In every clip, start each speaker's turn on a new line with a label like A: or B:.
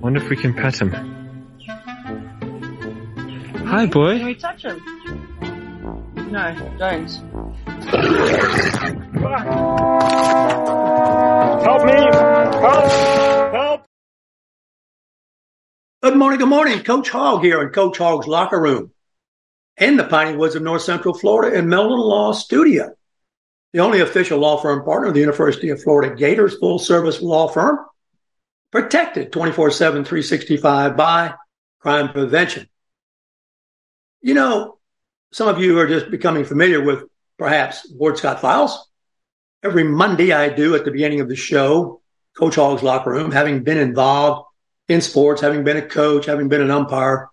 A: Wonder if we can pet him. Hi, boy.
B: Can we touch him? No, don't.
A: Help me! Help! Help!
C: Good morning, good morning. Coach Hogg here in Coach Hogg's locker room in the Piney Woods of North Central Florida in Meldon Law Studio, the only official law firm partner of the University of Florida Gators full service law firm, protected 24 7, 365 by crime prevention. You know, some of you are just becoming familiar with perhaps Ward Scott Files. Every Monday I do at the beginning of the show, Coach Hogg's locker room, having been involved in sports, having been a coach, having been an umpire,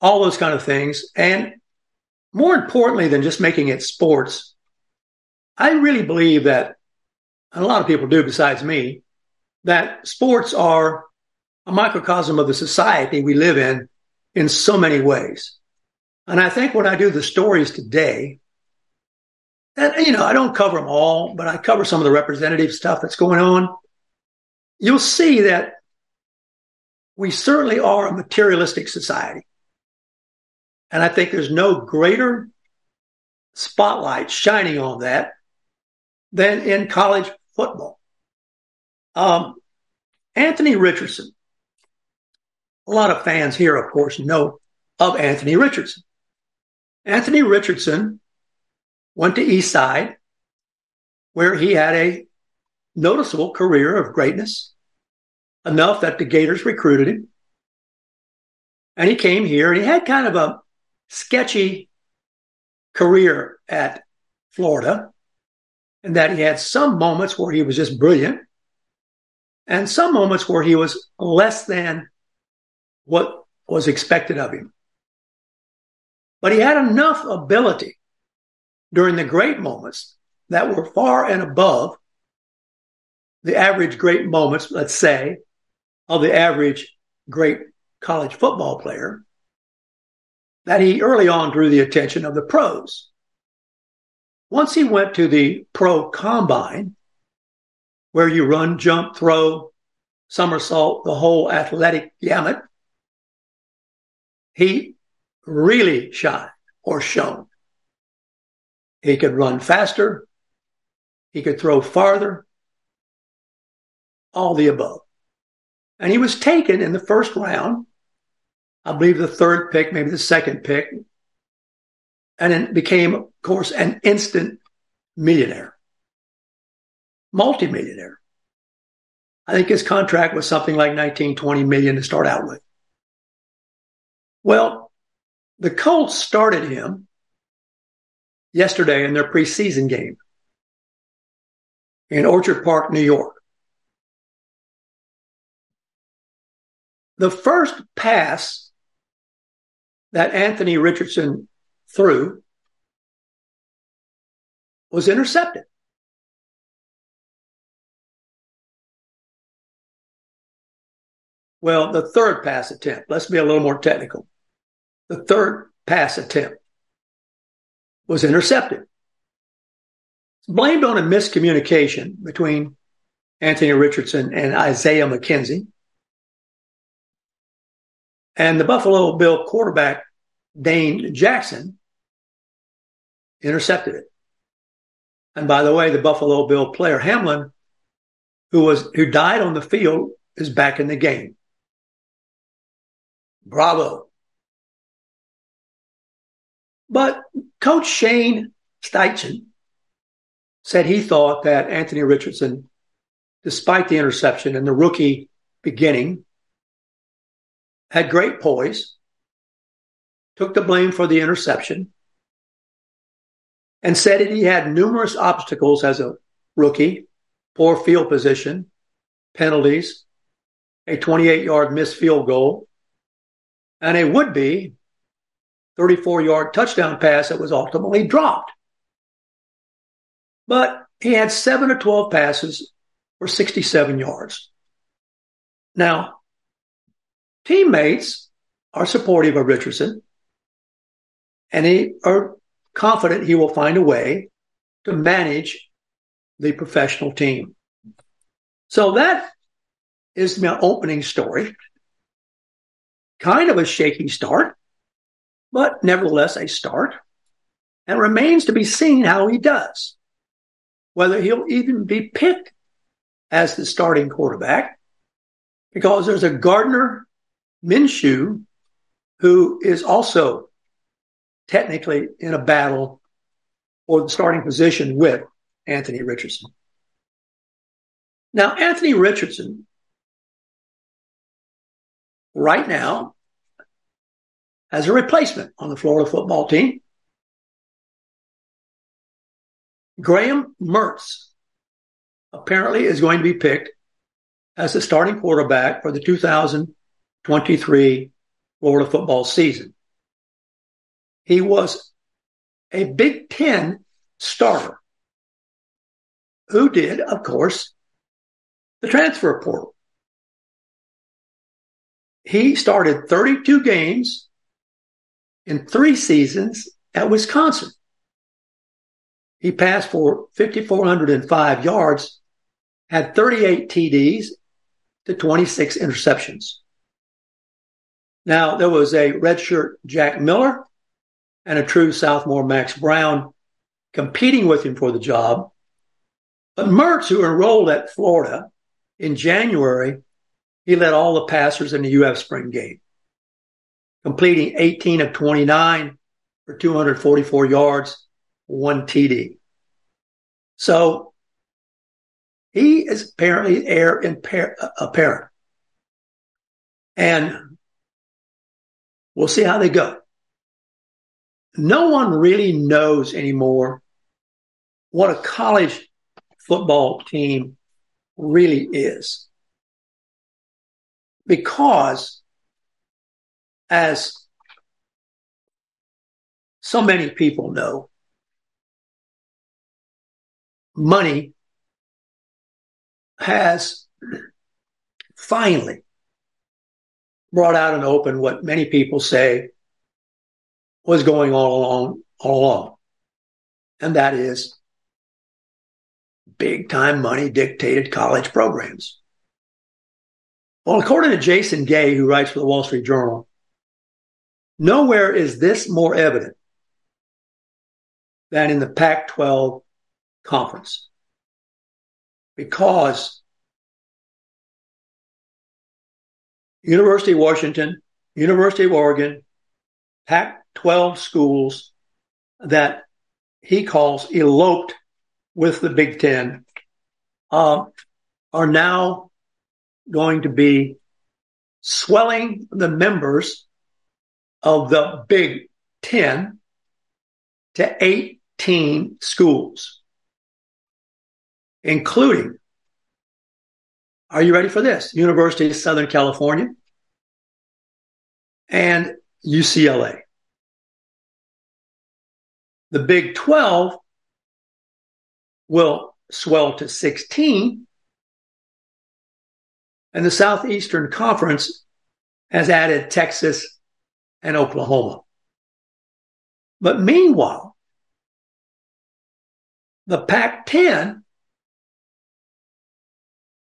C: all those kind of things. And more importantly than just making it sports, I really believe that, and a lot of people do besides me, that sports are a microcosm of the society we live in in so many ways. And I think when I do the stories today, and you know, I don't cover them all, but I cover some of the representative stuff that's going on. You'll see that we certainly are a materialistic society. And I think there's no greater spotlight shining on that than in college football. Um, Anthony Richardson. A lot of fans here, of course, know of Anthony Richardson. Anthony Richardson went to Eastside, where he had a noticeable career of greatness enough that the Gators recruited him. And he came here and he had kind of a sketchy career at Florida, and that he had some moments where he was just brilliant and some moments where he was less than what was expected of him. But he had enough ability during the great moments that were far and above the average great moments, let's say, of the average great college football player that he early on drew the attention of the pros. Once he went to the pro combine, where you run, jump, throw, somersault, the whole athletic gamut, he really shined or shone. He could run faster. He could throw farther. All the above. And he was taken in the first round, I believe the third pick, maybe the second pick, and it became, of course, an instant millionaire, multimillionaire. I think his contract was something like 19, 20 million to start out with. Well, the Colts started him yesterday in their preseason game in Orchard Park, New York. The first pass that Anthony Richardson threw was intercepted. Well, the third pass attempt, let's be a little more technical. The third pass attempt was intercepted. Blamed on a miscommunication between Anthony Richardson and Isaiah McKenzie. And the Buffalo Bill quarterback, Dane Jackson, intercepted it. And by the way, the Buffalo Bill player Hamlin, who was who died on the field, is back in the game. Bravo. But Coach Shane Steichen said he thought that Anthony Richardson, despite the interception and the rookie beginning, had great poise, took the blame for the interception, and said that he had numerous obstacles as a rookie, poor field position, penalties, a 28 yard missed field goal, and a would be 34 yard touchdown pass that was ultimately dropped. But he had seven or 12 passes for 67 yards. Now, teammates are supportive of Richardson and they are confident he will find a way to manage the professional team. So that is my opening story. Kind of a shaky start, but nevertheless a start. And remains to be seen how he does. Whether he'll even be picked as the starting quarterback, because there's a Gardner Minshew who is also technically in a battle for the starting position with Anthony Richardson. Now, Anthony Richardson, right now, has a replacement on the Florida football team. Graham Mertz apparently is going to be picked as the starting quarterback for the 2023 Florida football season. He was a Big Ten starter who did, of course, the transfer portal. He started 32 games in three seasons at Wisconsin. He passed for 5,405 yards, had 38 TDs to 26 interceptions. Now, there was a redshirt Jack Miller and a true sophomore Max Brown competing with him for the job. But Mertz, who enrolled at Florida in January, he led all the passers in the UF spring game, completing 18 of 29 for 244 yards, one TD. So he is apparently heir apparent. Uh, and we'll see how they go. No one really knows anymore what a college football team really is. Because as so many people know, money has finally brought out and open what many people say was going all along, all along. And that is big time money dictated college programs. Well, according to Jason Gay, who writes for the Wall Street Journal, nowhere is this more evident than in the Pac 12 conference. Because University of Washington, University of Oregon, Pac 12 schools that he calls eloped with the Big Ten uh, are now going to be swelling the members of the Big Ten to 18 schools, including, are you ready for this? University of Southern California and UCLA. The Big 12 will swell to 16. And the Southeastern Conference has added Texas and Oklahoma. But meanwhile, the Pac 10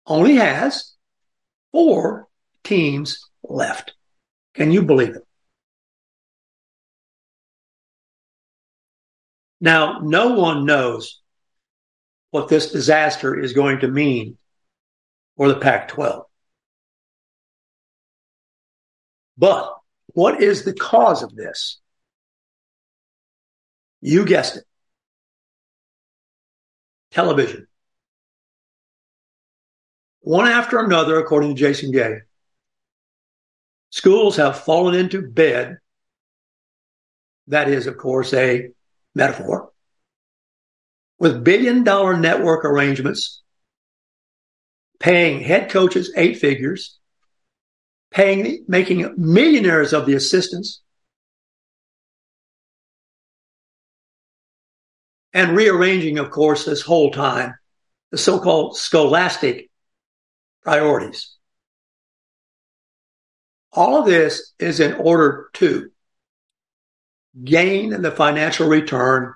C: only has four teams left. Can you believe it? Now, no one knows what this disaster is going to mean for the Pac 12. But what is the cause of this? You guessed it television. One after another, according to Jason Gay, schools have fallen into bed. That is, of course, a metaphor with billion dollar network arrangements, paying head coaches eight figures, paying, making millionaires of the assistants, and rearranging, of course, this whole time, the so-called scholastic priorities. All of this is in order to gain the financial return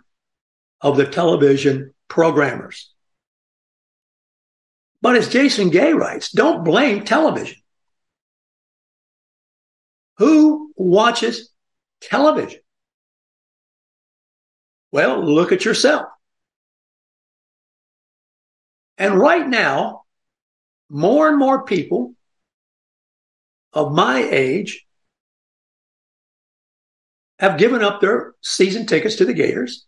C: of the television programmers. But as Jason Gay writes, don't blame television. Who watches television? Well, look at yourself. And right now, more and more people of my age have given up their season tickets to the Gators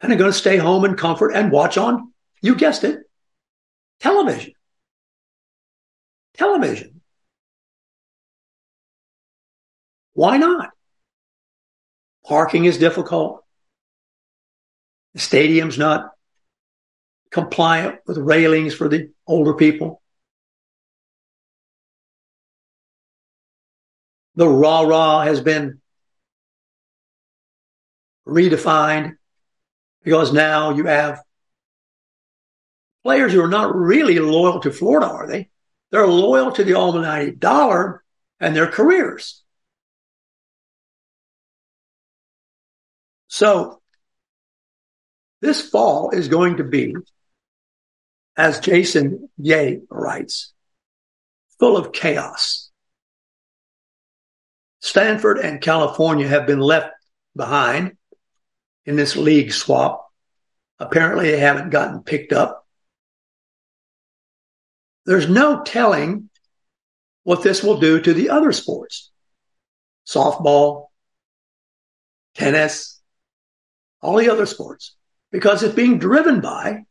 C: and are going to stay home in comfort and watch on, you guessed it, television. Television. Why not? Parking is difficult. The stadium's not compliant with railings for the older people. The rah rah has been redefined because now you have players who are not really loyal to Florida, are they? They're loyal to the almighty dollar and their careers. So this fall is going to be, as Jason Gay writes, full of chaos. Stanford and California have been left behind in this league swap. Apparently, they haven't gotten picked up. There's no telling what this will do to the other sports softball, tennis, all the other sports, because it's being driven by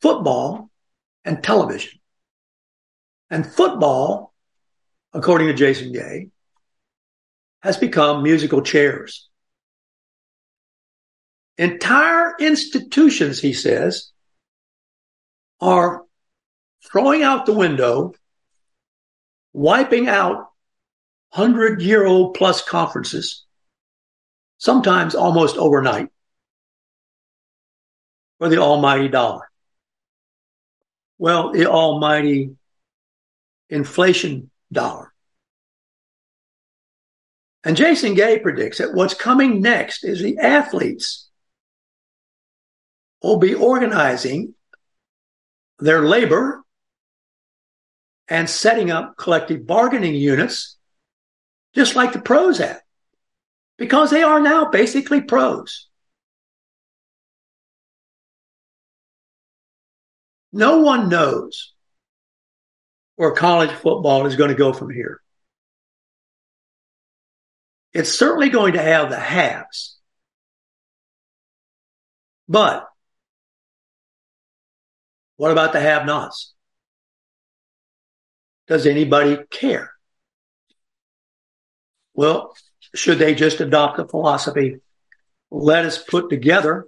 C: football and television. And football, according to Jason Gay, has become musical chairs. Entire institutions, he says, are throwing out the window, wiping out 100 year old plus conferences, sometimes almost overnight, for the almighty dollar. Well, the almighty inflation dollar. And Jason Gay predicts that what's coming next is the athletes will be organizing their labor and setting up collective bargaining units just like the pros have because they are now basically pros. No one knows where college football is going to go from here. It's certainly going to have the haves. But what about the have nots? Does anybody care? Well, should they just adopt the philosophy? Let us put together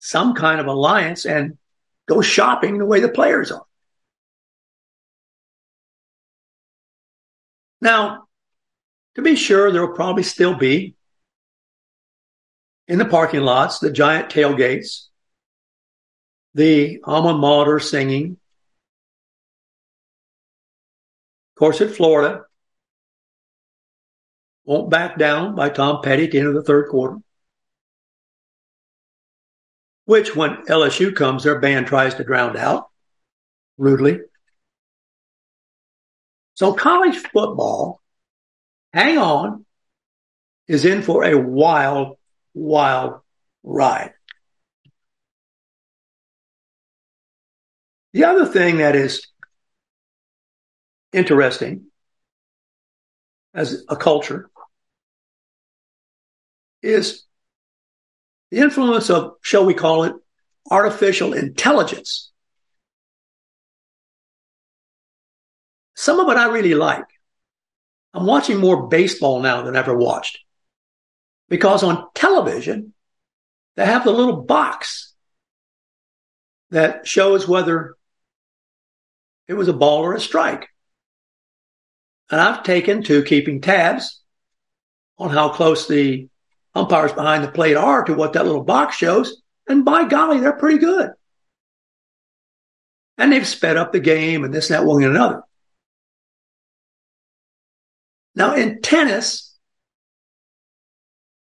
C: some kind of alliance and go shopping the way the players are. Now, to be sure, there will probably still be in the parking lots the giant tailgates the alma mater singing. Of course, at Florida, won't back down by Tom Petty at the end of the third quarter. Which, when LSU comes, their band tries to drown out rudely. So, college football, hang on, is in for a wild, wild ride. The other thing that is interesting as a culture is the influence of, shall we call it, artificial intelligence. Some of it I really like. I'm watching more baseball now than I ever watched because on television, they have the little box that shows whether it was a ball or a strike. And I've taken to keeping tabs on how close the umpires behind the plate are to what that little box shows. And by golly, they're pretty good. And they've sped up the game and this, and that, one, and another. Now in tennis,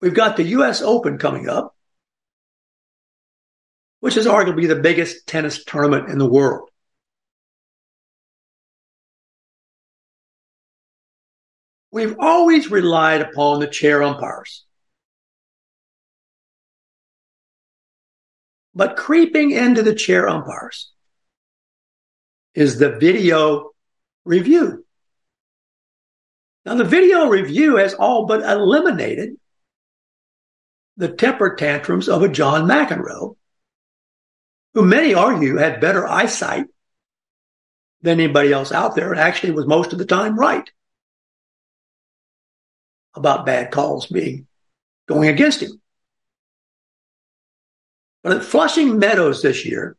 C: we've got the US Open coming up, which is arguably the biggest tennis tournament in the world. We've always relied upon the chair umpires. But creeping into the chair umpires is the video review. Now, the video review has all but eliminated the temper tantrums of a John McEnroe, who many argue had better eyesight than anybody else out there and actually was most of the time right about bad calls being going against him. But at Flushing Meadows this year,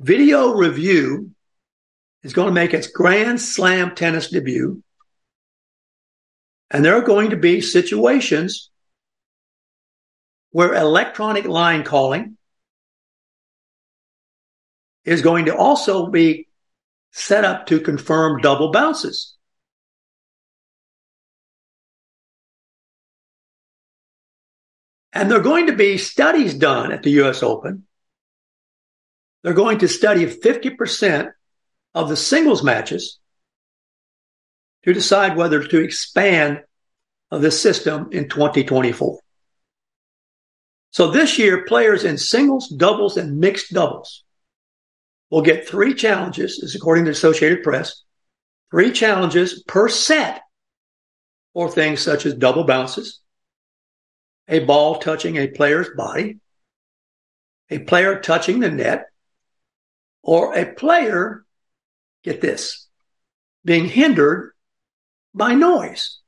C: video review is going to make its Grand Slam tennis debut. And there are going to be situations where electronic line calling is going to also be set up to confirm double bounces. And there are going to be studies done at the US Open. They're going to study 50% of the singles matches to decide whether to expand the system in 2024. So this year, players in singles, doubles, and mixed doubles will get three challenges, is according to the Associated Press, three challenges per set for things such as double bounces, a ball touching a player's body, a player touching the net, or a player get this, being hindered by noise.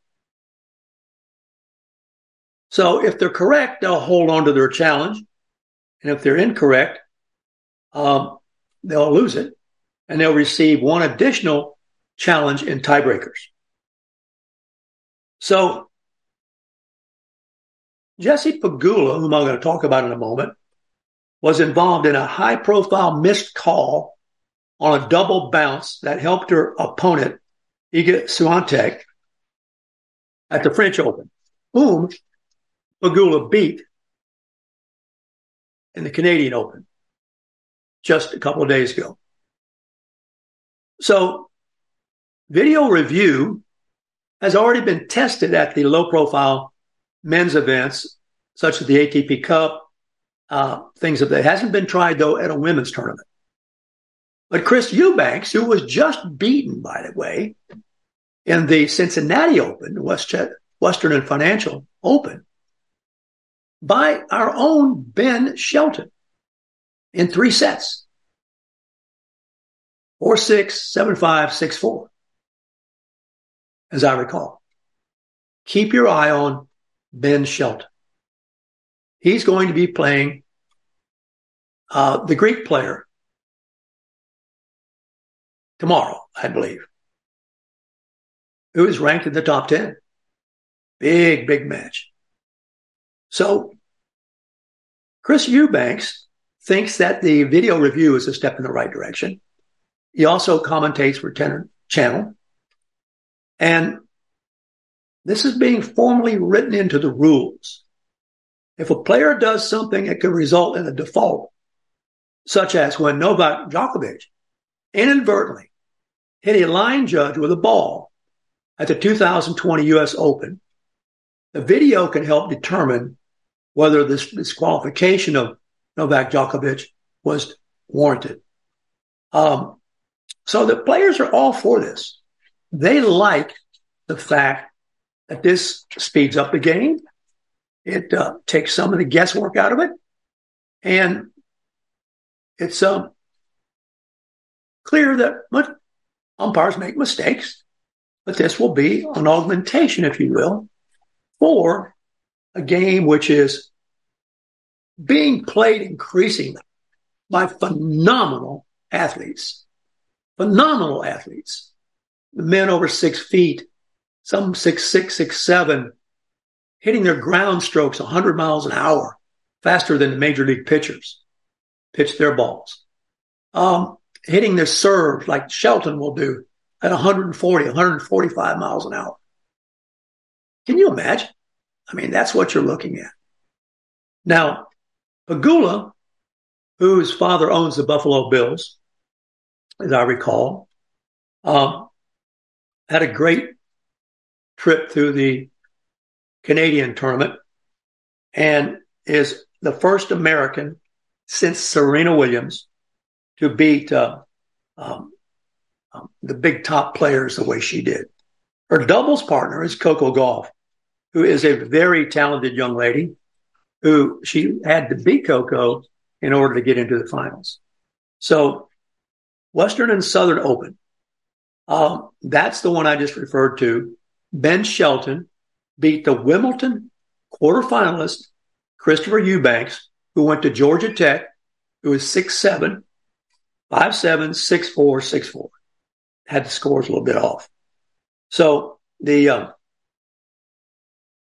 C: So if they're correct, they'll hold on to their challenge. And if they're incorrect, um, they'll lose it and they'll receive one additional challenge in tiebreakers. So Jesse Pegula, whom I'm going to talk about in a moment, was involved in a high profile missed call on a double bounce that helped her opponent, Iga Swiatek, at the French Open, whom Pegula beat in the Canadian Open just a couple of days ago. So video review has already been tested at the low profile men's events, such as the ATP Cup, uh, things of that. It hasn't been tried though at a women's tournament. But Chris Eubanks, who was just beaten, by the way, in the Cincinnati Open, Western and Financial Open, by our own Ben Shelton in three sets. Four, six, seven, five, six, four. As I recall. Keep your eye on Ben Shelton. He's going to be playing uh, the Greek player tomorrow, I believe, who is ranked in the top 10. Big, big match. So Chris Eubanks thinks that the video review is a step in the right direction. He also commentates for Tennis Channel. And this is being formally written into the rules. If a player does something that could result in a default, such as when Novak Djokovic inadvertently hit a line judge with a ball at the 2020 US Open, the video can help determine whether this disqualification of Novak Djokovic was warranted. Um, so the players are all for this. They like the fact that this speeds up the game. It uh, takes some of the guesswork out of it. And it's um, clear that umpires make mistakes, but this will be an augmentation, if you will, for a game which is being played increasingly by phenomenal athletes, phenomenal athletes. the men over six feet, some six, six, six, seven, hitting their ground strokes 100 miles an hour faster than the major league pitchers pitch their balls. Um, hitting their serve like Shelton will do at 140, 145 miles an hour. Can you imagine? I mean, that's what you're looking at. Now, Pegula, whose father owns the Buffalo Bills, as I recall, um, had a great trip through the Canadian tournament and is the first American since Serena Williams to beat uh, um, um, the big top players the way she did. Her doubles partner is Coco Gauff, who is a very talented young lady who she had to beat Coco in order to get into the finals. So Western and Southern Open. Um, that's the one I just referred to. Ben Shelton beat the Wimbledon quarterfinalist, Christopher Eubanks, who went to Georgia Tech, who is 6'7, 5'7, 6'4, 6'4. Had the scores a little bit off. So the uh,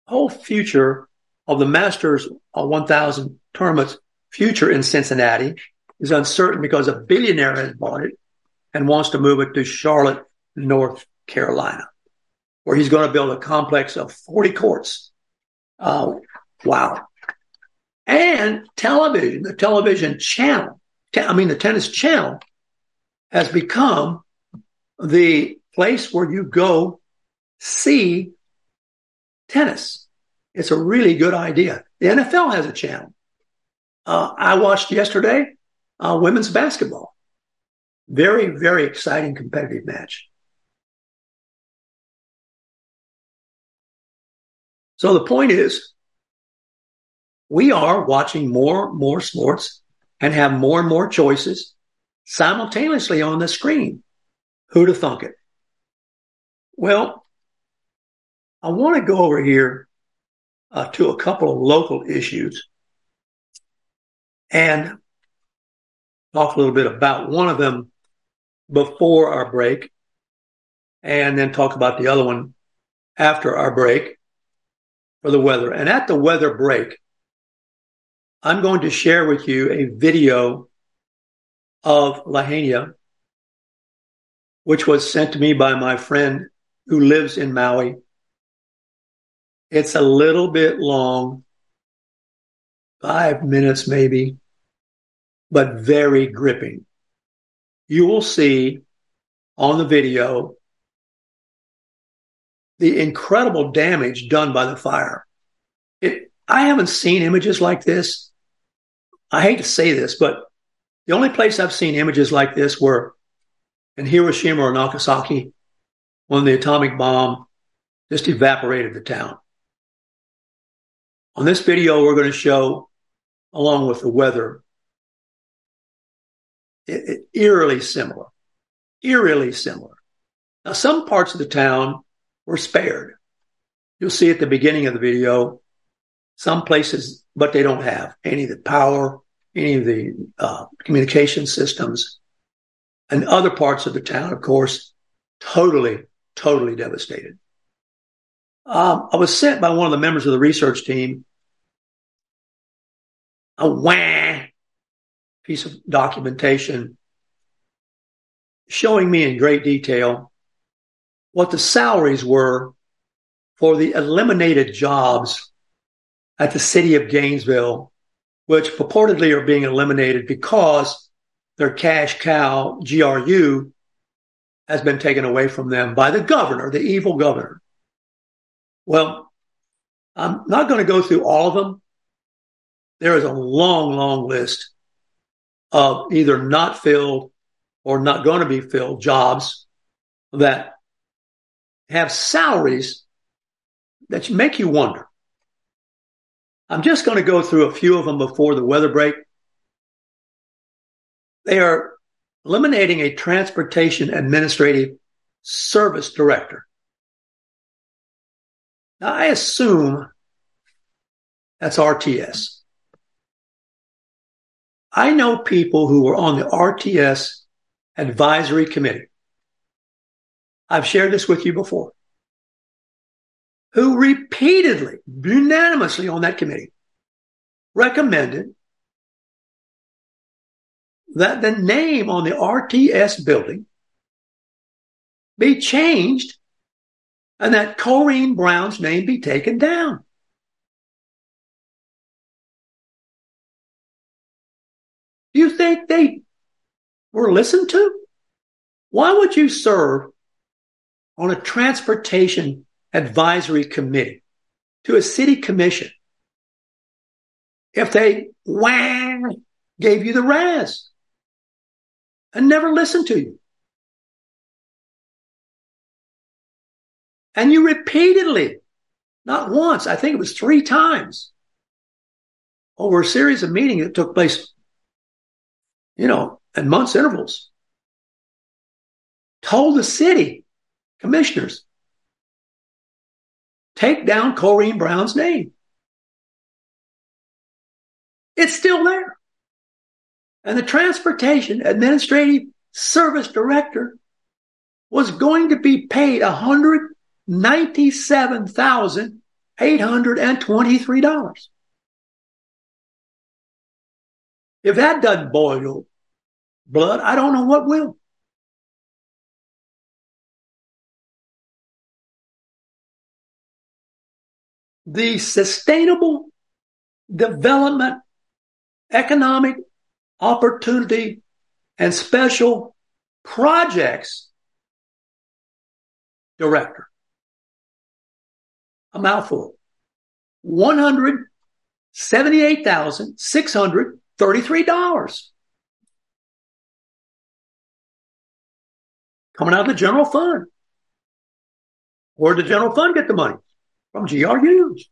C: whole future of the Masters 1000 tournament's future in Cincinnati is uncertain because a billionaire has bought it and wants to move it to Charlotte, North Carolina, where he's going to build a complex of 40 courts. Uh, wow. And television, the television channel, I mean, the tennis channel has become the place where you go see tennis. It's a really good idea. The NFL has a channel. Uh, I watched yesterday uh, women's basketball. Very, very exciting competitive match. So the point is, we are watching more and more sports and have more and more choices simultaneously on the screen. Who to thunk it? Well, I want to go over here uh, to a couple of local issues and talk a little bit about one of them before our break and then talk about the other one after our break for the weather. And at the weather break, I'm going to share with you a video of Lahaina, which was sent to me by my friend who lives in Maui. It's a little bit long, five minutes maybe, but very gripping. You will see on the video the incredible damage done by the fire. It, I haven't seen images like this. I hate to say this, but the only place I've seen images like this were in Hiroshima or Nagasaki when the atomic bomb just evaporated the town. On this video, we're going to show, along with the weather, it, it, eerily similar, eerily similar. Now, some parts of the town were spared. You'll see at the beginning of the video, some places, but they don't have any of the power, any of the uh, communication systems. And other parts of the town, of course, totally, totally devastated. Um, I was sent by one of the members of the research team a wah piece of documentation showing me in great detail what the salaries were for the eliminated jobs at the city of Gainesville, which purportedly are being eliminated because their cash cow, GRU, has been taken away from them by the governor, the evil governor. Well, I'm not going to go through all of them. There is a long, long list of either not filled or not going to be filled jobs that have salaries that make you wonder. I'm just going to go through a few of them before the weather break. They are eliminating a transportation administrative service director. Now, I assume that's RTS. I know people who were on the RTS advisory committee. I've shared this with you before, who repeatedly, unanimously on that committee recommended that the name on the RTS building be changed and that Corrine Brown's name be taken down. Do you think they were listened to? Why would you serve on a transportation advisory committee to a city commission if they whang gave you the razz and never listened to you? And you repeatedly, not once, I think it was three times over a series of meetings that took place, you know, at months intervals, told the city commissioners, take down Corrine Brown's name. It's still there. And the transportation administrative service director was going to be paid $197,823. If that doesn't boil blood, I don't know what will. The sustainable development, economic opportunity, and special projects director. A mouthful. $178,633. Coming out of the general fund. Where did the general fund get the money? From GRUs.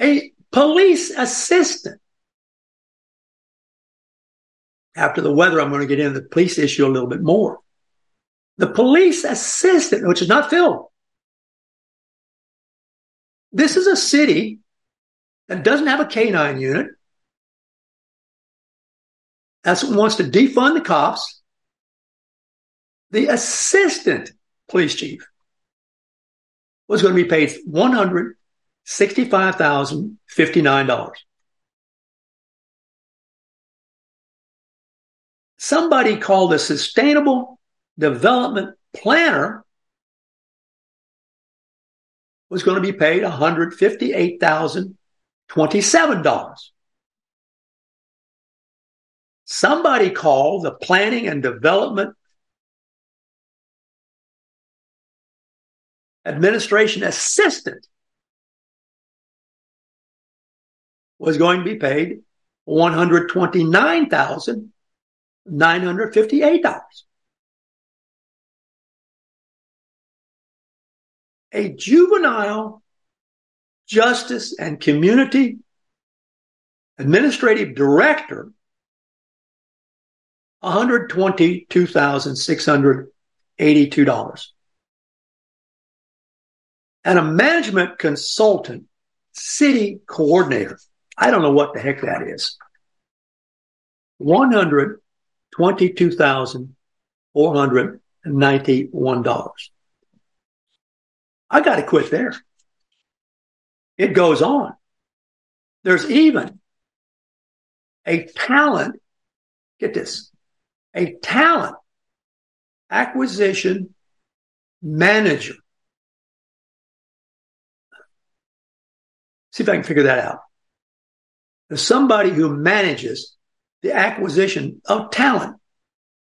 C: A police assistant. After the weather, I'm going to get into the police issue a little bit more. The police assistant, which is not filled. This is a city that doesn't have a canine unit. What wants to defund the cops. The assistant police chief was going to be paid $165,059. Somebody called a sustainable development planner was going to be paid $158,027. Somebody called the planning and development administration assistant was going to be paid $129,958. A juvenile justice and community administrative director, $122,682 and a management consultant, city coordinator. I don't know what the heck that is. $122,491. I got to quit there. It goes on. There's even a talent, get this, a talent acquisition manager See if I can figure that out. Somebody who manages the acquisition of talent.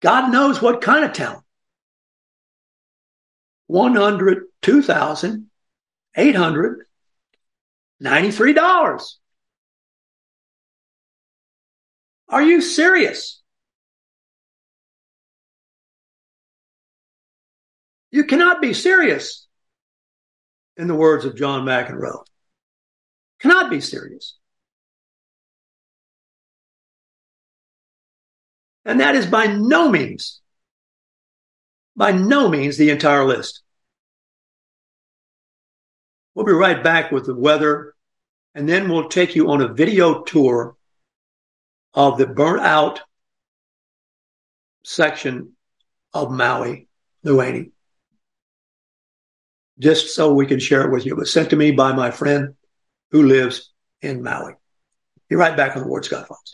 C: God knows what kind of talent. $102,893. Are you serious? You cannot be serious, in the words of John McEnroe cannot be serious. And that is by no means, by no means the entire list. We'll be right back with the weather, and then we'll take you on a video tour of the burnout section of Maui, Nuuanu. Just so we can share it with you. It was sent to me by my friend who lives in Maui. Be right back on the Ward Scott Files.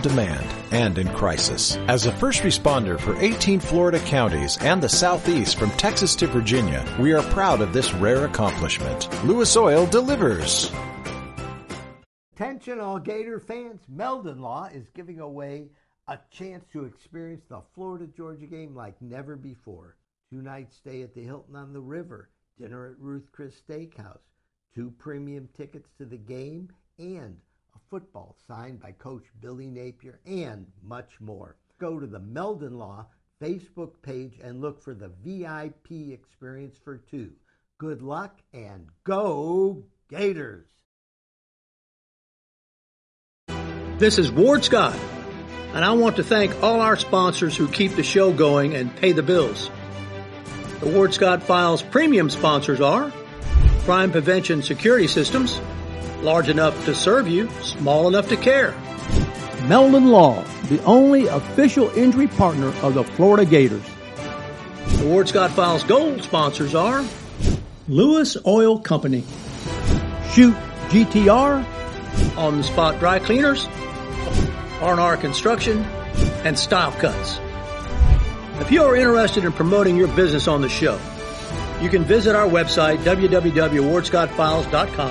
D: demand and in crisis. As a first responder for 18 Florida counties and the Southeast from Texas to Virginia, we are proud of this rare accomplishment. Lewis Oil delivers.
E: Attention all Gator fans, Meldon Law is giving away a chance to experience the Florida Georgia game like never before. Two nights stay at the Hilton on the River, dinner at Ruth Chris Steakhouse, two premium tickets to the game, and football signed by Coach Billy Napier, and much more. Go to the Meldon Law Facebook page and look for the VIP experience for two. Good luck and go Gators!
C: This is Ward Scott, and I want to thank all our sponsors who keep the show going and pay the bills. The Ward Scott Files premium sponsors are Crime Prevention Security Systems, large enough to serve you, small enough to care.
F: Meldon Law, the only official injury partner of the Florida Gators.
C: The Ward Scott Files gold sponsors are Lewis Oil Company,
F: Shoot GTR,
C: On the Spot Dry Cleaners, R&R Construction, and Style Cuts. If you are interested in promoting your business on the show, you can visit our website, www.wardscottfiles.com,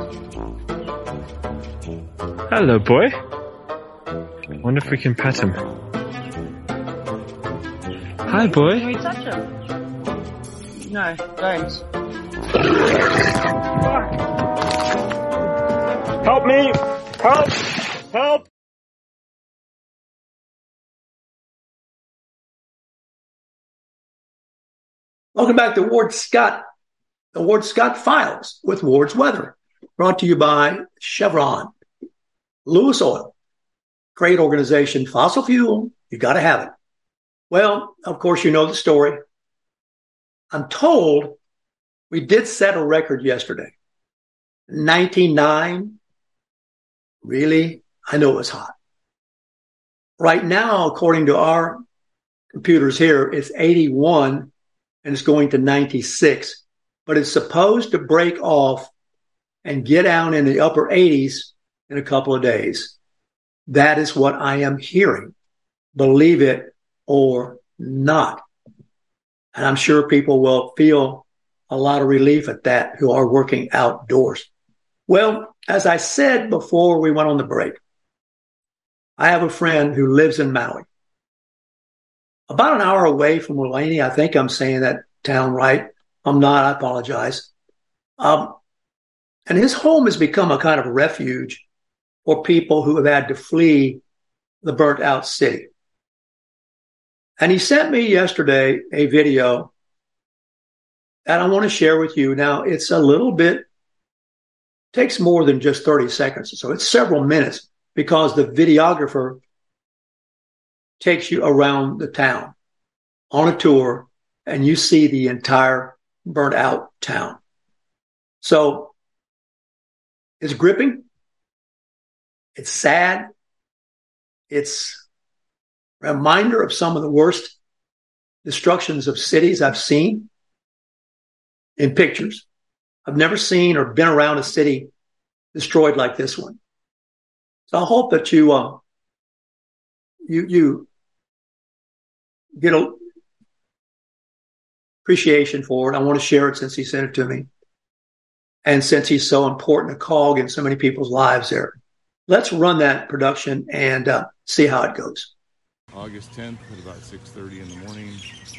A: Hello, boy. Wonder if we can pet him. Hi, boy.
B: Can we touch him? No, don't.
A: Help me! Help! Help!
C: Welcome back to Ward Scott, the Ward Scott Files with Ward's Weather, brought to you by Chevron, Lewis Oil, great organization, fossil fuel, you got to have it. Well, of course, you know the story. I'm told we did set a record yesterday. 99. Really? I know it was hot. Right now, according to our computers here, it's 81 and it's going to 96, but it's supposed to break off and get down in the upper 80s in a couple of days. That is what I am hearing. Believe it or not. And I'm sure people will feel a lot of relief at that who are working outdoors. Well, as I said before we went on the break, I have a friend who lives in Maui about an hour away from Mullaney. I think I'm saying that town right. I'm not. I apologize. Um, and his home has become a kind of refuge for people who have had to flee the burnt out city. And he sent me yesterday a video that I want to share with you. Now, it's a little bit, takes more than just 30 seconds. So it's several minutes because the videographer takes you around the town on a tour and you see the entire burnt out town. So it's gripping. It's sad. It's a reminder of some of the worst destructions of cities I've seen in pictures. I've never seen or been around a city destroyed like this one. So I hope that you, uh, you, you get a appreciation for it. I want to share it since he sent it to me. And since he's so important a cog in so many people's lives there. Let's run that production and uh, see how it goes.
G: August 10th at about 6.30 in the morning. Just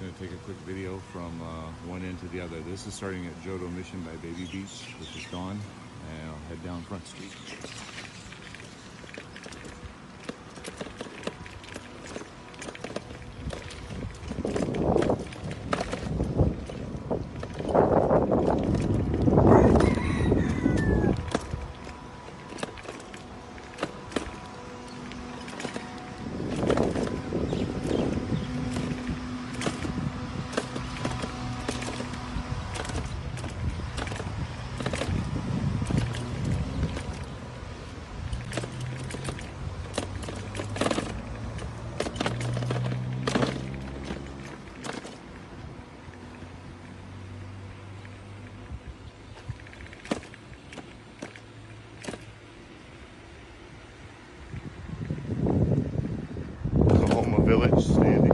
G: going to take a quick video from uh, one end to the other. This is starting at Jodo Mission by Baby Beach, which is gone. And I'll head down Front Street. Oklahoma Village standing.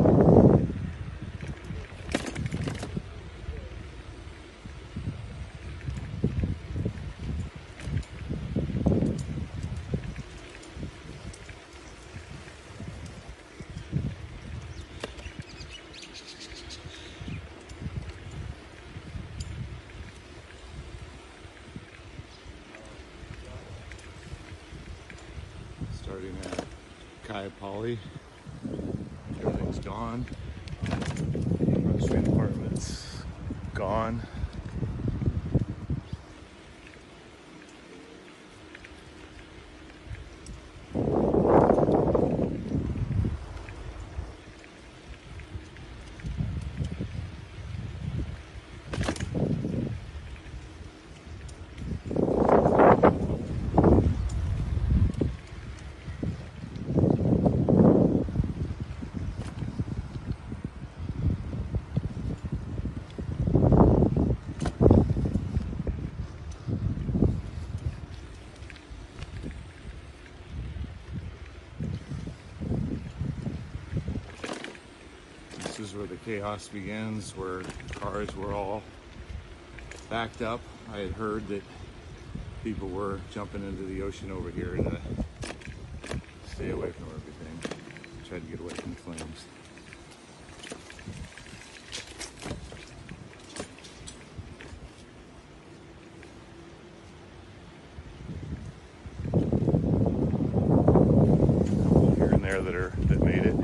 G: Starting at Kai Polly. Everything's gone. Front Street Apartments gone. This is where the chaos begins, where cars were all backed up. I had heard that people were jumping into the ocean over here to stay away from everything. Tried to get away from the flames. Couple here and there that are that made it.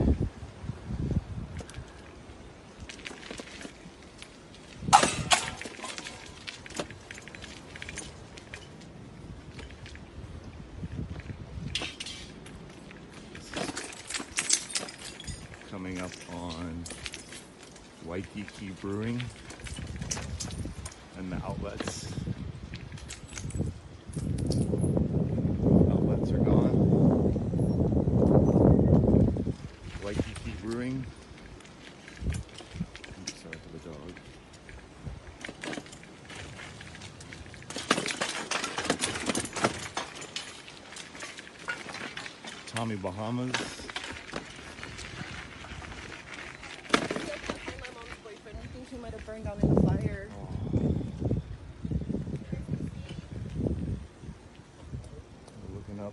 G: coming up on Waikiki Brewing and the outlets. Outlets are gone. Waikiki Brewing. Oops, Sorry for the dog. Tommy Bahamas.
H: He might have burned down in the fire.
G: Looking up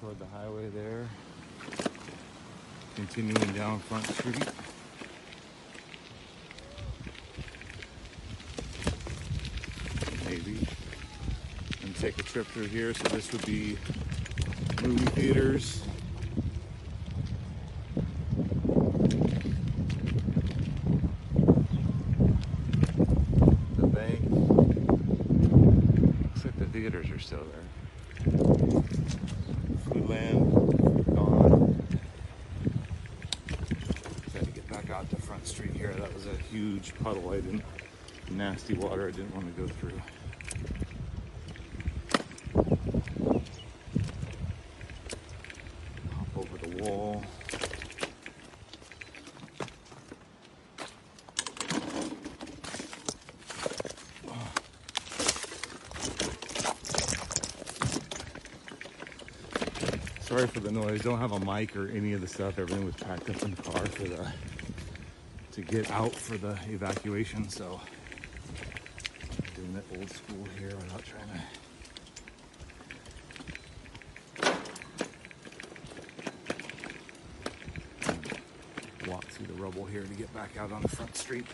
G: toward the highway there. Continuing down Front Street. Maybe. And take a trip through here. So this would be movie theaters. The bank. Looks like the theaters are still there. Foodland, gone. Tried to get back out to Front Street here. That was a huge puddle. I didn't nasty water I didn't want to go through. Hop over the wall. Sorry for the noise. Don't have a mic or any of the stuff. Everything was packed up in the car for the to get out for the evacuation. So I'm doing it old school here without trying to. Walk through the rubble here to get back out on the front street.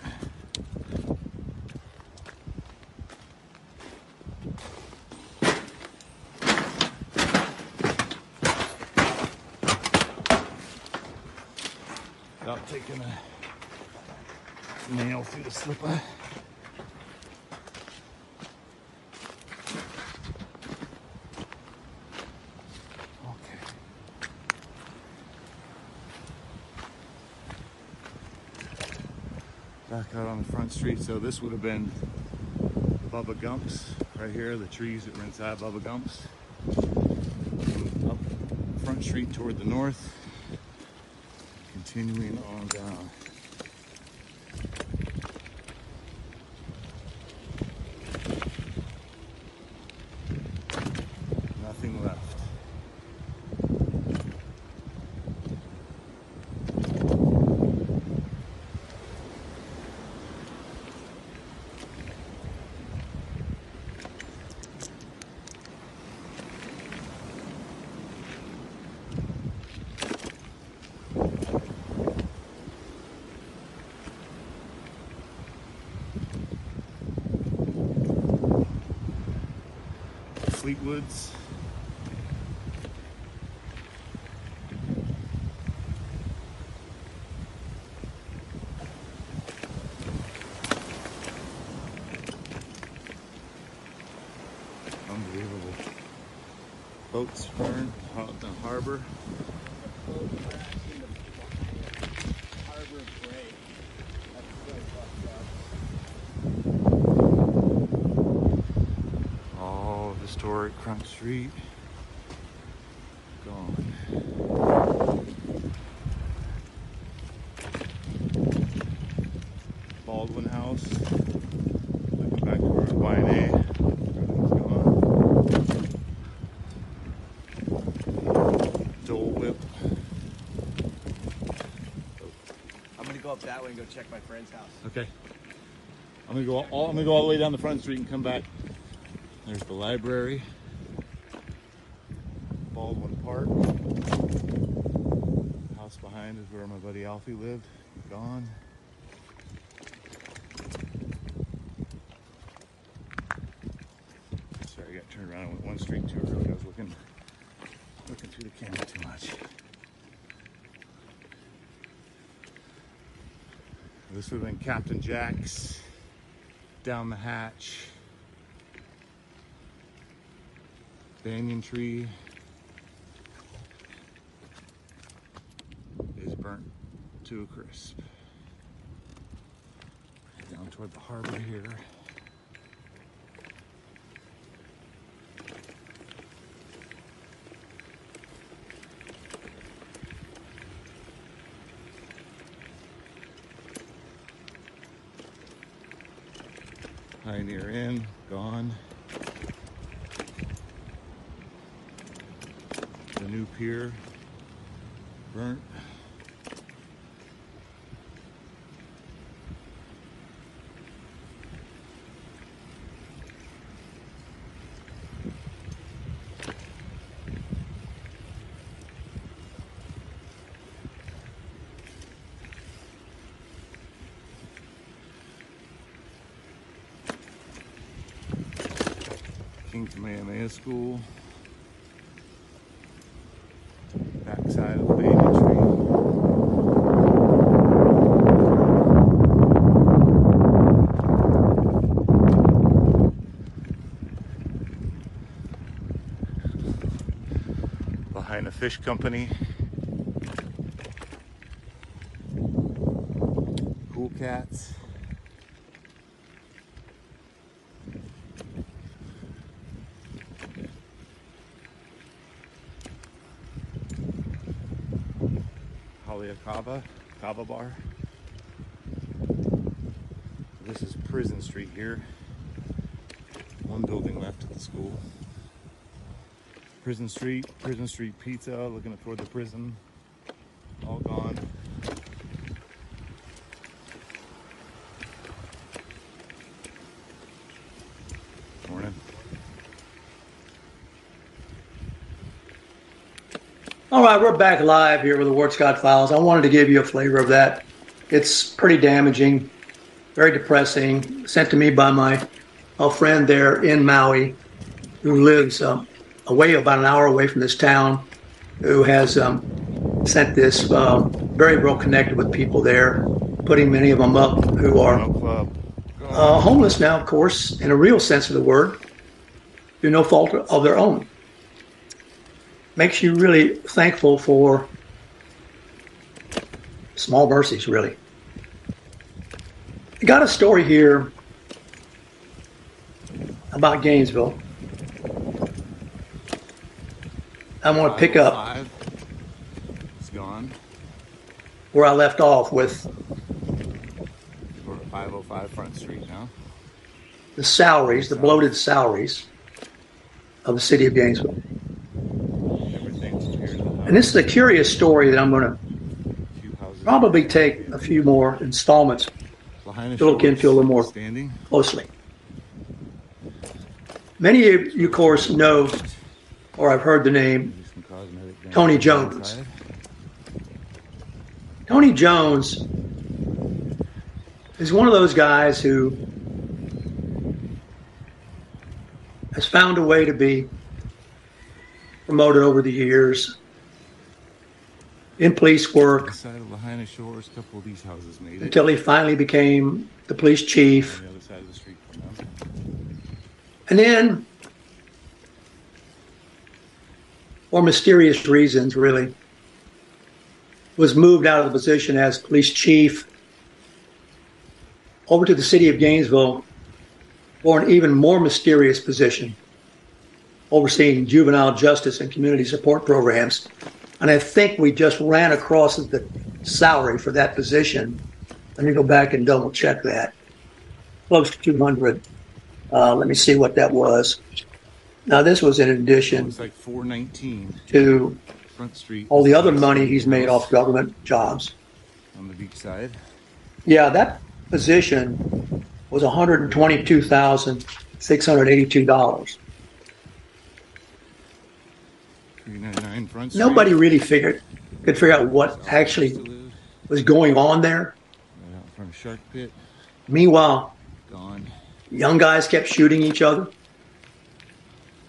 G: Taking a nail through the slipper. Okay. Back out on the front street. So this would have been Bubba Gumps right here, the trees that were inside Bubba Gumps. Up front street toward the north, continuing on down. Nothing left. Fleetwoods. Unbelievable. Boats burned out in the harbor. All historic Crunk Street gone. Baldwin House. Looking back towards YNA. Everything's gone. Dole Whip.
I: I'm gonna go up that way and go check my friend's house.
G: Okay. I'm gonna go all I'm gonna go all the way down the front street and come back. There's the library. Baldwin Park. House behind is where my buddy Alfie lived. Gone. Sorry, I got turned around. I went one street too early. I was looking looking through the camera too much. This would have been Captain Jack's down the hatch. Banyan tree is burnt to a crisp. Down toward the harbor here. Pioneer Inn, gone. New pier, burnt. King Kamehameha School. Fish Company. Cool cats. Haleakava, Kava Bar. This is Prison Street here. Prison Street, Prison Street Pizza, looking toward the prison. All gone. Morning.
C: All right, we're back live here with the Ward Scott Files. I wanted to give you a flavor of that. It's pretty damaging, very depressing. Sent to me by my a friend there in Maui, who lives um, away about an hour away from this town, who has um, sent this. Uh, very well connected with people there, putting many of them up who are uh, homeless now, of course, in a real sense of the word, through no fault of their own makes you really thankful for small mercies, really. I got a story here about Gainesville. I want to pick up
G: It's gone.
C: where I left off with
G: We're at 505 Front Street now.
C: the salaries, the bloated salaries of the city of Gainesville. And this is a curious story that I'm going to probably take a few more installments to look into a little more
G: Standing.
C: closely. Many of you, of course, know or I've heard the name Tony Jones. Tony Jones is one of those guys who has found a way to be promoted over the years in police work until he finally became the police chief. And then, for mysterious reasons, really, was moved out of the position as police chief over to the city of Gainesville for an even more mysterious position, overseeing juvenile justice and community support programs. And I think we just ran across the salary for that position. Let me go back and double check that. Close to 200. Uh, let me see what that was. Now, this was in addition
G: like 419
C: to
G: Front Street.
C: all the other money he's made off government jobs.
G: On the beach side.
C: Yeah, that position was $122,682.
G: 399 Front Street.
C: Nobody really figured could figure out what actually was going on there.
G: Right from Shark Pit.
C: Meanwhile,
G: Gone.
C: young guys kept shooting each other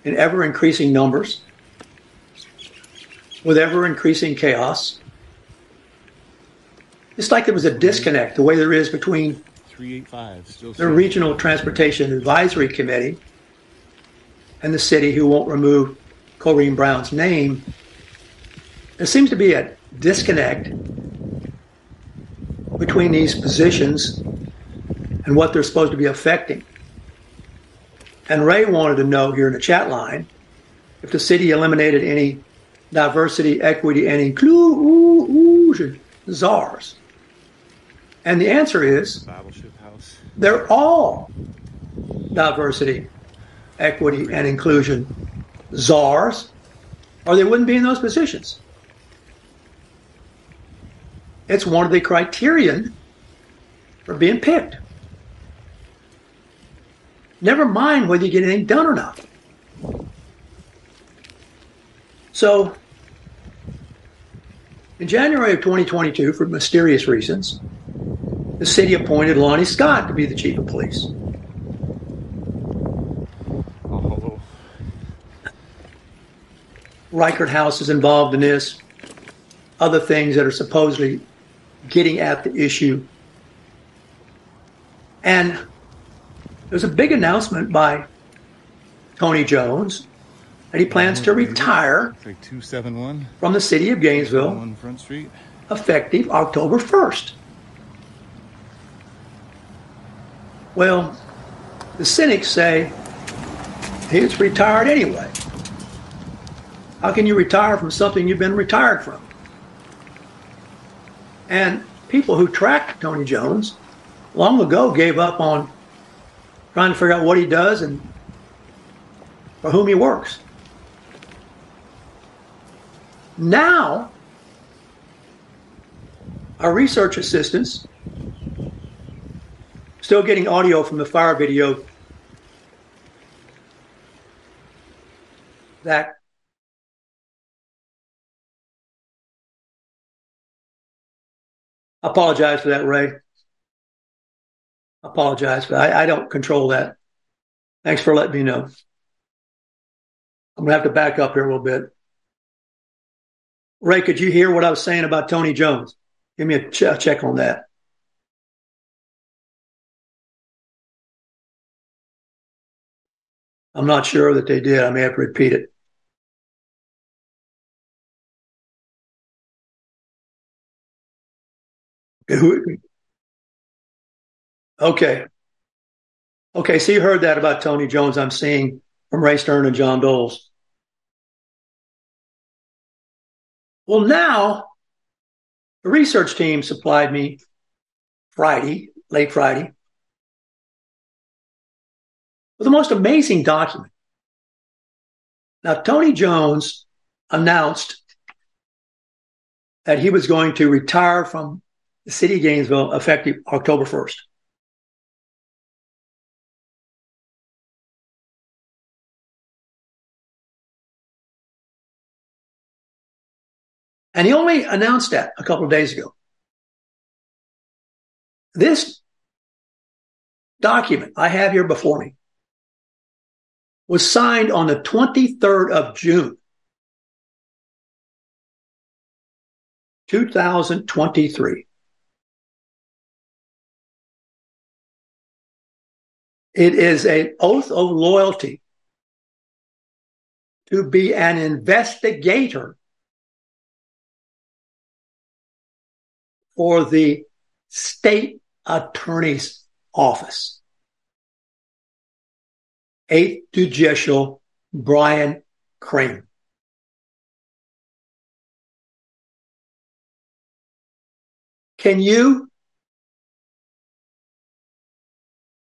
C: in ever increasing numbers with ever increasing chaos. It's like there was a disconnect, the way there is between the Regional Transportation Advisory Committee and the city who won't remove Corrine Brown's name. There seems to be a disconnect between these positions and what they're supposed to be affecting. And Ray wanted to know here in the chat line if the city eliminated any diversity, equity, and inclusion czars. And the answer is they're all diversity, equity, and inclusion czars, or they wouldn't be in those positions. It's one of the criterion for being picked. Never mind whether you get anything done or not. So, in January of 2022, for mysterious reasons, the city appointed Lonnie Scott to be the chief of police. Uh-huh.
G: Oh,
C: Reichert House is involved in this. Other things that are supposedly getting at the issue. And there's a big announcement by Tony Jones that he plans to retire
G: Looks like 271.
C: from the city of Gainesville
G: Front Street.
C: effective October 1st. Well, the cynics say he's retired anyway. How can you retire from something you've been retired from? And people who tracked Tony Jones long ago gave up on trying to figure out what he does and for whom he works. Now, our research assistants still getting audio from the fire video that apologize for that, Ray. Apologize but. I, I don't control that. Thanks for letting me know. I'm gonna have to back up here a little bit. Ray, could you hear what I was saying about Tony Jones? Give me a ch- check on that. I'm not sure that they did. I may have to repeat it. Okay. Okay, Okay, so you heard that about Tony Jones. I'm seeing from Ray Stern and John Doles. Well, now the research team supplied me Friday, late Friday, with the most amazing document. Now, Tony Jones announced that he was going to retire from the city of Gainesville effective October 1st. And he only announced that a couple of days ago. This document I have here before me was signed on the 23rd of June, 2023. It is an oath of loyalty to be an investigator for the state attorney's office. Eighth Judicial Brian Kramer. Can you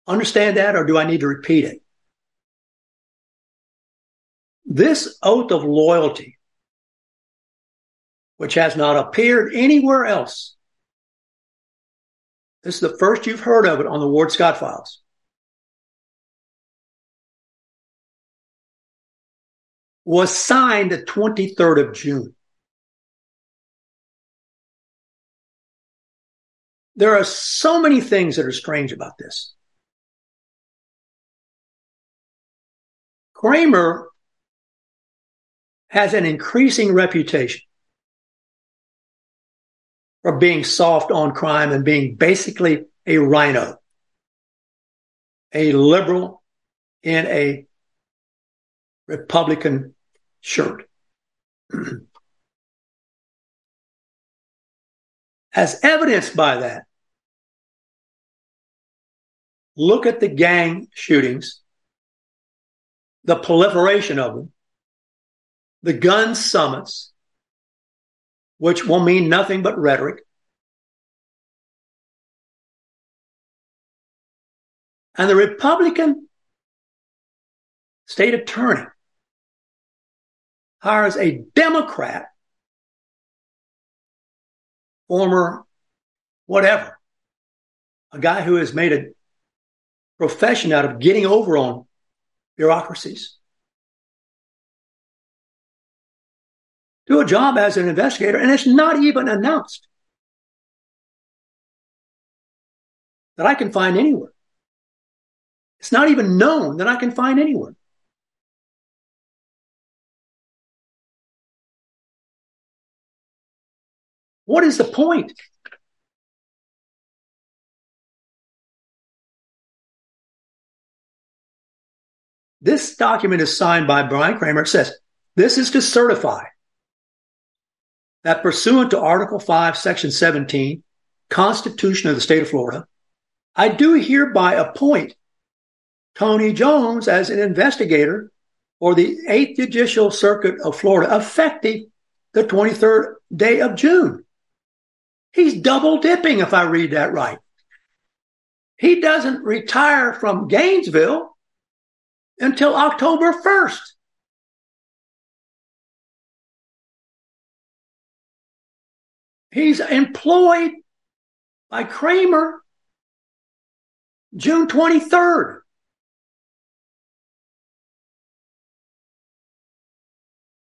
C: understand that, or do I need to repeat it? This oath of loyalty, which has not appeared anywhere else, this is the first you've heard of it on the Ward Scott files. Was signed the 23rd of June. There are so many things that are strange about this. Kramer has an increasing reputation for being soft on crime and being basically a rhino, a liberal in a Republican shirt. As evidenced by that, look at the gang shootings, the proliferation of them, the gun summits, which will mean nothing but rhetoric. And the Republican state attorney hires a Democrat, former whatever, a guy who has made a profession out of getting over on bureaucracies. Do a job as an investigator, and it's not even announced that I can find anywhere. It's not even known that I can find anywhere. What is the point? This document is signed by Brian Kramer. It says, this is to certify that pursuant to Article 5, Section 17, Constitution of the State of Florida, I do hereby appoint Tony Jones as an investigator for the 8th Judicial Circuit of Florida, effective the 23rd day of June. He's double dipping if I read that right. He doesn't retire from Gainesville until October 1st. He's employed by Kramer June 23rd.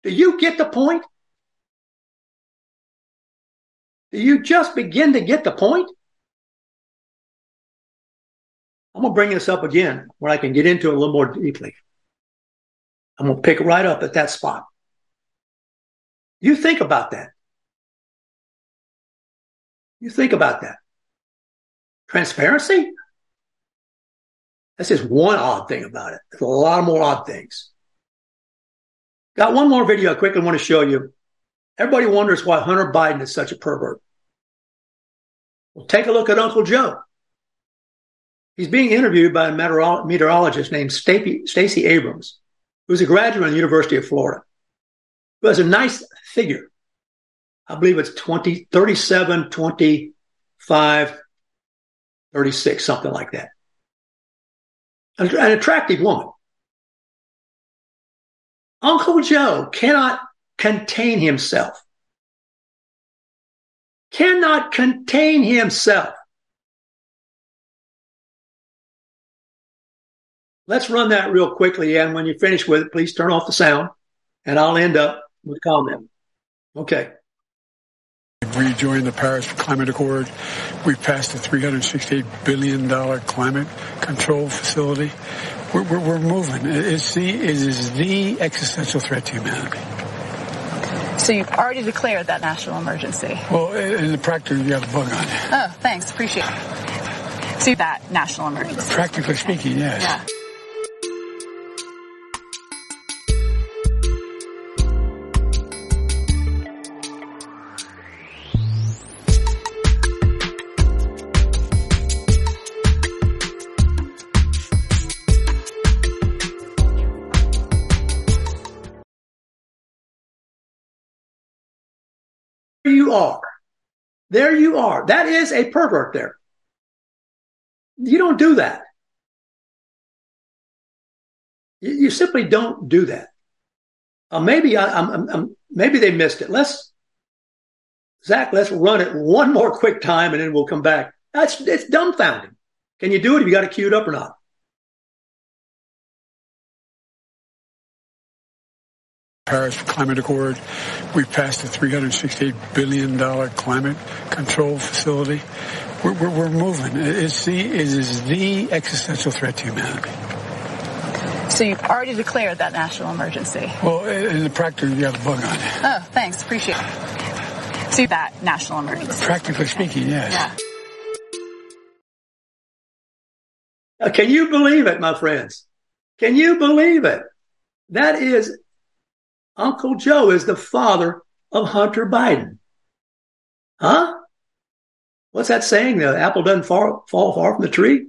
C: Do you get the point? Do you just begin to get the point? I'm going to bring this up again where I can get into it a little more deeply. I'm going to pick right up at that spot. You think about that. You think about that. Transparency? That's just one odd thing about it. There's a lot more odd things. Got one more video I quickly want to show you. Everybody wonders why Hunter Biden is such a pervert. Well, take a look at Uncle Joe. He's being interviewed by a meteorologist named Stacy Abrams, who's a graduate of the University of Florida, who has a nice figure. I believe it's 20, 37, 25, 36, something like that. An, an attractive woman. Uncle Joe cannot contain himself. Cannot contain himself. Let's run that real quickly. And when you finish with it, please turn off the sound and I'll end up with comment. Okay.
J: We joined the Paris Climate Accord. We passed a $368 billion climate control facility. We're, we're, we're moving. It's the, it is the existential threat to humanity.
K: So you've already declared that national emergency?
J: Well, in the practice, you have a bug on you.
K: Oh, thanks. Appreciate it. See that national emergency?
J: Practically speaking, yes.
K: Yeah.
C: Are. There you are. That is a pervert there. You don't do that. You, you simply don't do that. Uh, maybe I, I'm, I'm, maybe they missed it. Let's, Zach, let's run it one more quick time and then we'll come back. That's, it's dumbfounding. Can you do it? Have you got it queued up or not?
J: Paris Climate Accord. We passed a $368 billion climate control facility. We're, we're, we're moving. It's the, it is the existential threat to humanity.
K: So you've already declared that national emergency?
J: Well, in the practice, you have a bug on it.
K: Oh, thanks. Appreciate it. See that national emergency?
J: Practically speaking, yes.
K: Yeah.
C: Can you believe it, my friends? Can you believe it? That is Uncle Joe is the father of Hunter Biden. Huh? What's that saying? The apple doesn't fall, fall far from the tree?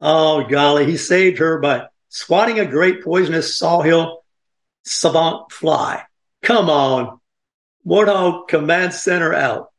C: Oh, golly, he saved her by swatting a great poisonous sawhill savant fly. Come on. Warthog command center out.